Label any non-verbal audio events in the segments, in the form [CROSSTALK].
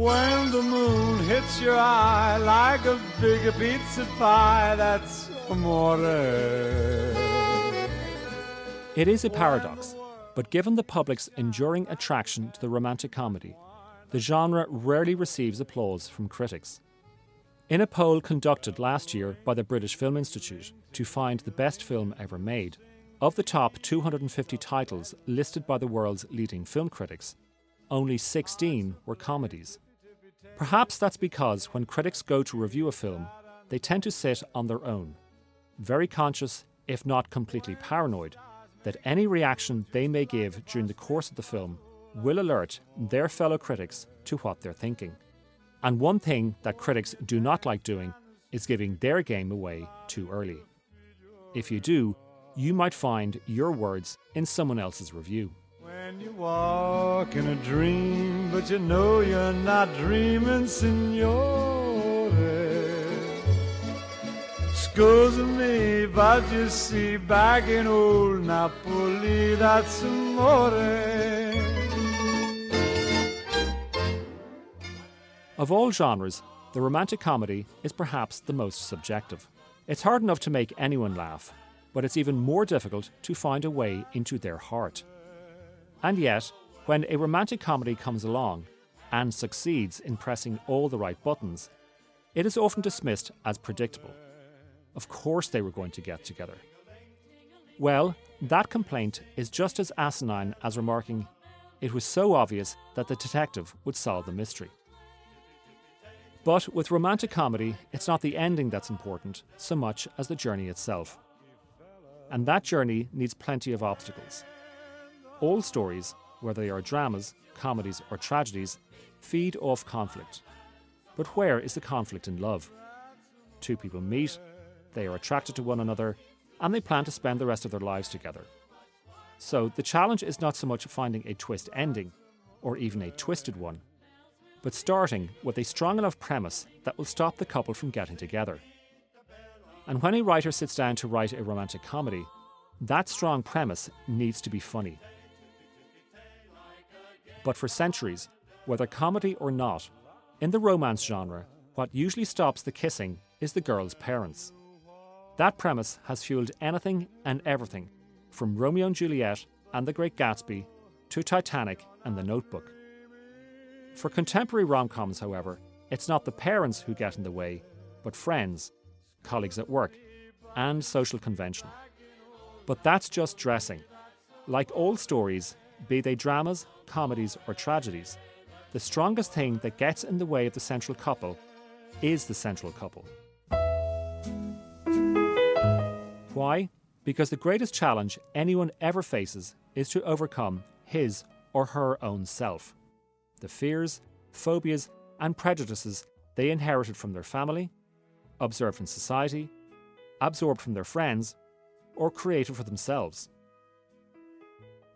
When the moon hits your eye like a big pizza pie, that's amore. It is a paradox, but given the public's enduring attraction to the romantic comedy, the genre rarely receives applause from critics. In a poll conducted last year by the British Film Institute to find the best film ever made, of the top 250 titles listed by the world's leading film critics, only 16 were comedies. Perhaps that's because when critics go to review a film, they tend to sit on their own, very conscious, if not completely paranoid, that any reaction they may give during the course of the film will alert their fellow critics to what they're thinking. And one thing that critics do not like doing is giving their game away too early. If you do, you might find your words in someone else's review. When you walk in a dream, but you know you're not dreaming, signore. Scusa me, but you see, back in old Napoli, that's amore. Of all genres, the romantic comedy is perhaps the most subjective. It's hard enough to make anyone laugh, but it's even more difficult to find a way into their heart. And yet, when a romantic comedy comes along and succeeds in pressing all the right buttons, it is often dismissed as predictable. Of course, they were going to get together. Well, that complaint is just as asinine as remarking, it was so obvious that the detective would solve the mystery. But with romantic comedy, it's not the ending that's important so much as the journey itself. And that journey needs plenty of obstacles. All stories, whether they are dramas, comedies, or tragedies, feed off conflict. But where is the conflict in love? Two people meet, they are attracted to one another, and they plan to spend the rest of their lives together. So the challenge is not so much finding a twist ending, or even a twisted one, but starting with a strong enough premise that will stop the couple from getting together. And when a writer sits down to write a romantic comedy, that strong premise needs to be funny. But for centuries, whether comedy or not, in the romance genre, what usually stops the kissing is the girl's parents. That premise has fueled anything and everything, from Romeo and Juliet and The Great Gatsby to Titanic and The Notebook. For contemporary rom coms, however, it's not the parents who get in the way, but friends, colleagues at work, and social convention. But that's just dressing. Like old stories, be they dramas, comedies, or tragedies, the strongest thing that gets in the way of the central couple is the central couple. Why? Because the greatest challenge anyone ever faces is to overcome his or her own self the fears, phobias, and prejudices they inherited from their family, observed in society, absorbed from their friends, or created for themselves.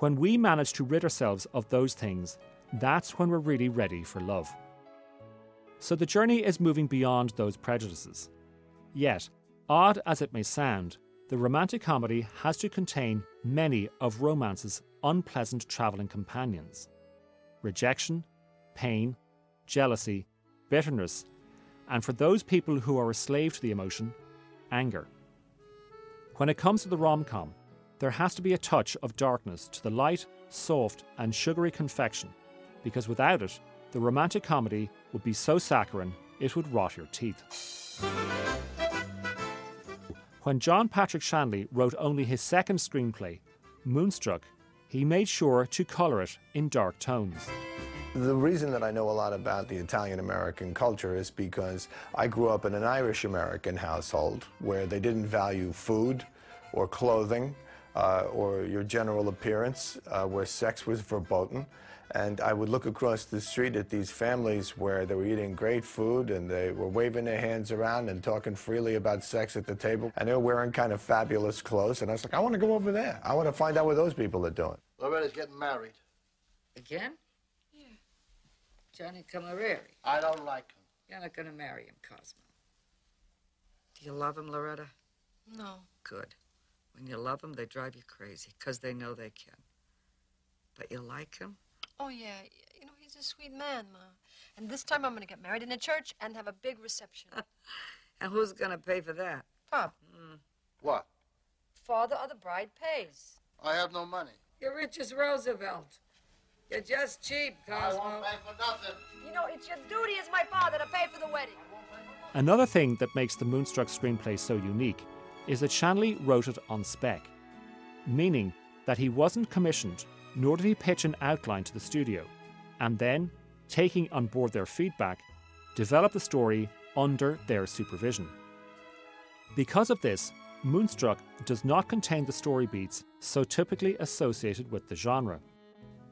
When we manage to rid ourselves of those things, that's when we're really ready for love. So the journey is moving beyond those prejudices. Yet, odd as it may sound, the romantic comedy has to contain many of romance's unpleasant travelling companions rejection, pain, jealousy, bitterness, and for those people who are a slave to the emotion, anger. When it comes to the rom com, there has to be a touch of darkness to the light, soft, and sugary confection, because without it, the romantic comedy would be so saccharine it would rot your teeth. When John Patrick Shanley wrote only his second screenplay, Moonstruck, he made sure to colour it in dark tones. The reason that I know a lot about the Italian American culture is because I grew up in an Irish American household where they didn't value food or clothing uh, or your general appearance, uh, where sex was verboten. And I would look across the street at these families where they were eating great food and they were waving their hands around and talking freely about sex at the table. And they were wearing kind of fabulous clothes. And I was like, I want to go over there. I want to find out what those people are doing. Loretta's getting married. Again? Yeah. Johnny Cammareri. I don't like him. You're not going to marry him, Cosmo. Do you love him, Loretta? No. Good. When you love them, they drive you crazy because they know they can. But you like him? Oh, yeah. You know, he's He's a sweet man, Ma. And this time I'm going to get married in a church and have a big reception. [LAUGHS] And who's gonna pay for that? Pop, hmm. What? father of the bride pays. I have no money. You're rich as Roosevelt. You're just cheap, Cosmo. I won't pay for nothing. You know, it's your duty as my father to pay for the wedding. Another thing that makes the Moonstruck screenplay so unique is that Shanley wrote it on spec, meaning that he wasn't commissioned, nor did he pitch an outline to the studio, and then, taking on board their feedback, develop the story under their supervision. Because of this, Moonstruck does not contain the story beats so typically associated with the genre.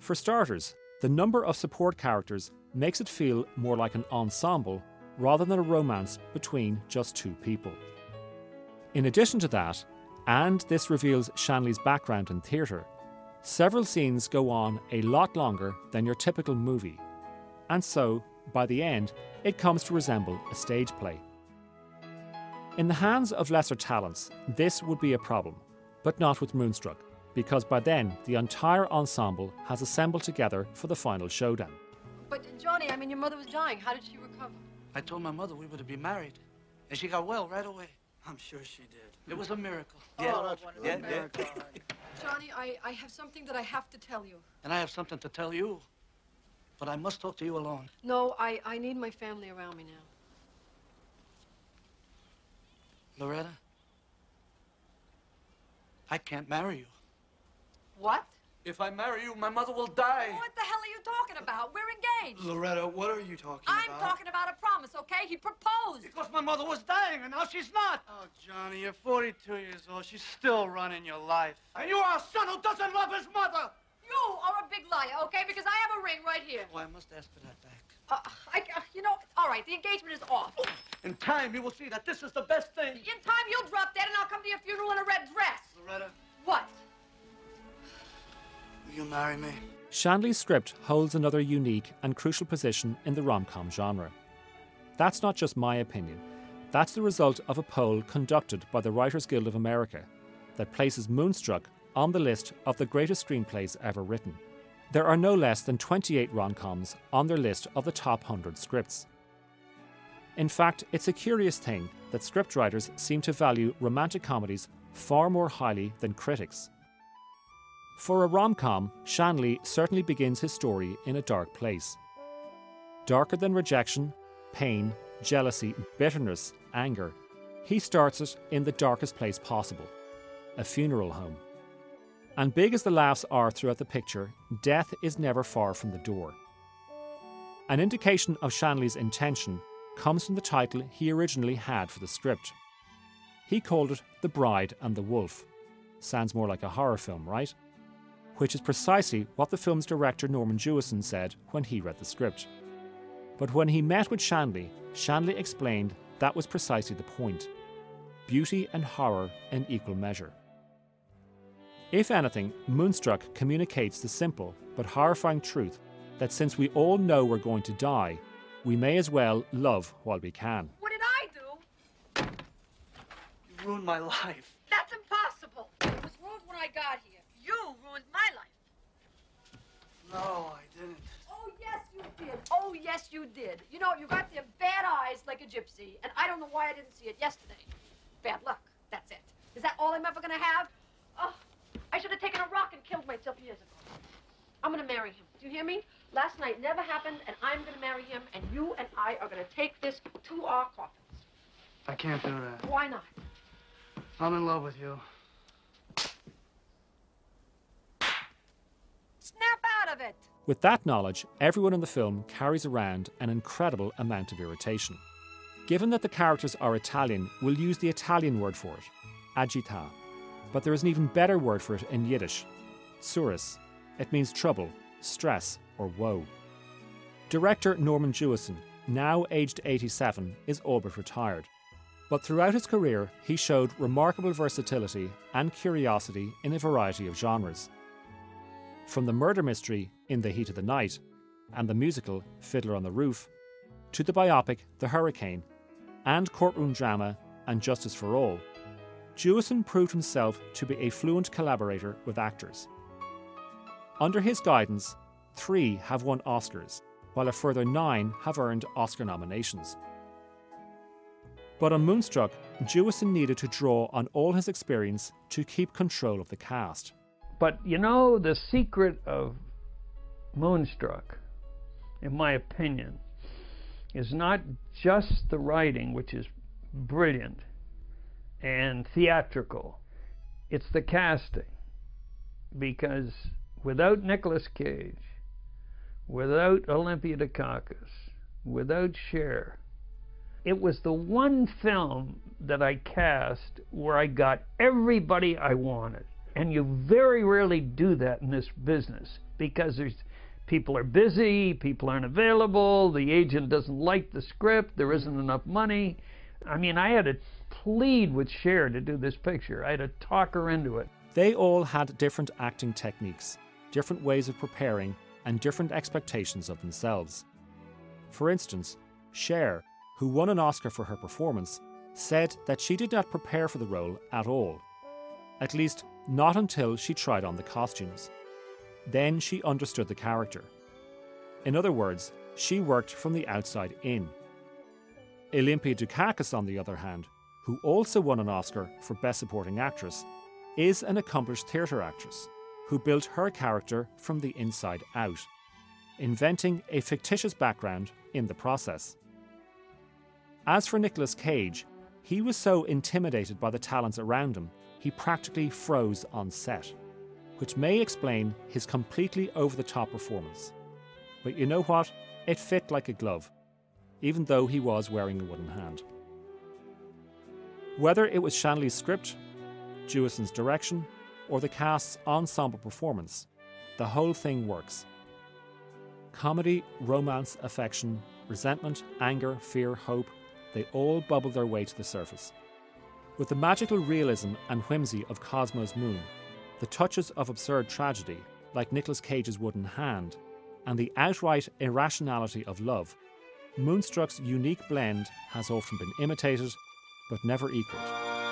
For starters, the number of support characters makes it feel more like an ensemble rather than a romance between just two people. In addition to that, and this reveals Shanley's background in theatre, several scenes go on a lot longer than your typical movie, and so, by the end, it comes to resemble a stage play. In the hands of lesser talents, this would be a problem, but not with Moonstruck, because by then the entire ensemble has assembled together for the final showdown. But, Johnny, I mean, your mother was dying. How did she recover? I told my mother we were to be married, and she got well right away. I'm sure she did. It was a miracle. Oh, that's what a yeah, miracle. yeah. Johnny, I, I have something that I have to tell you. And I have something to tell you, but I must talk to you alone. No, I, I need my family around me now. Loretta, I can't marry you. What? If I marry you, my mother will die. What the hell are you talking about? We're engaged. Loretta, what are you talking about? I'm talking about a promise, okay? He proposed. Because my mother was dying, and now she's not. Oh, Johnny, you're 42 years old. She's still running your life. And you are a son who doesn't love his mother. You are a big liar, okay? Because I have a ring right here. Oh, I must ask for that back. Uh, I, uh, you know, all right, the engagement is off. In time, you will see that this is the best thing. In time, you'll drop dead, and I'll come to your funeral in a red dress. Loretta, What? You marry me? Shanley's script holds another unique and crucial position in the rom com genre. That's not just my opinion, that's the result of a poll conducted by the Writers Guild of America that places Moonstruck on the list of the greatest screenplays ever written. There are no less than 28 rom coms on their list of the top 100 scripts. In fact, it's a curious thing that scriptwriters seem to value romantic comedies far more highly than critics. For a rom com, Shanley certainly begins his story in a dark place. Darker than rejection, pain, jealousy, bitterness, anger, he starts it in the darkest place possible a funeral home. And big as the laughs are throughout the picture, death is never far from the door. An indication of Shanley's intention comes from the title he originally had for the script. He called it The Bride and the Wolf. Sounds more like a horror film, right? Which is precisely what the film's director Norman Jewison said when he read the script. But when he met with Shanley, Shanley explained that was precisely the point beauty and horror in equal measure. If anything, Moonstruck communicates the simple but horrifying truth that since we all know we're going to die, we may as well love while we can. What did I do? You ruined my [LAUGHS] life. That's impossible. It was ruined when I got here. You ruined my life. No, I didn't. Oh, yes, you did. Oh, yes, you did. You know, you got the bad eyes like a gypsy, and I don't know why I didn't see it yesterday. Bad luck. That's it. Is that all I'm ever to have? Oh, I should have taken a rock and killed myself years ago. I'm to marry him. Do you hear me? Last night never happened, and I'm to marry him, and you and I are to take this to our coffins. I can't do that. Why not? I'm in love with you. Snap out of it. With that knowledge, everyone in the film carries around an incredible amount of irritation. Given that the characters are Italian, we'll use the Italian word for it, agita. But there is an even better word for it in Yiddish, tsuris. It means trouble, stress, or woe. Director Norman Jewison, now aged 87, is all but retired. But throughout his career, he showed remarkable versatility and curiosity in a variety of genres. From the murder mystery In the Heat of the Night and the musical Fiddler on the Roof, to the biopic The Hurricane and courtroom drama and Justice for All, Jewison proved himself to be a fluent collaborator with actors. Under his guidance, three have won Oscars, while a further nine have earned Oscar nominations. But on Moonstruck, Jewison needed to draw on all his experience to keep control of the cast. But you know, the secret of Moonstruck, in my opinion, is not just the writing, which is brilliant and theatrical, it's the casting. Because without Nicolas Cage, without Olympia Dukakis, without Cher, it was the one film that I cast where I got everybody I wanted. And you very rarely do that in this business because there's people are busy, people aren't available, the agent doesn't like the script, there isn't enough money. I mean, I had to plead with Cher to do this picture. I had to talk her into it. They all had different acting techniques, different ways of preparing, and different expectations of themselves. For instance, Cher, who won an Oscar for her performance, said that she did not prepare for the role at all. At least, not until she tried on the costumes. Then she understood the character. In other words, she worked from the outside in. Olympia Dukakis, on the other hand, who also won an Oscar for Best Supporting Actress, is an accomplished theatre actress who built her character from the inside out, inventing a fictitious background in the process. As for Nicolas Cage, he was so intimidated by the talents around him, he practically froze on set, which may explain his completely over the top performance. But you know what? It fit like a glove, even though he was wearing a wooden hand. Whether it was Shanley's script, Jewison's direction, or the cast's ensemble performance, the whole thing works. Comedy, romance, affection, resentment, anger, fear, hope, they all bubble their way to the surface. With the magical realism and whimsy of Cosmo's Moon, the touches of absurd tragedy, like Nicolas Cage's wooden hand, and the outright irrationality of love, Moonstruck's unique blend has often been imitated but never equalled.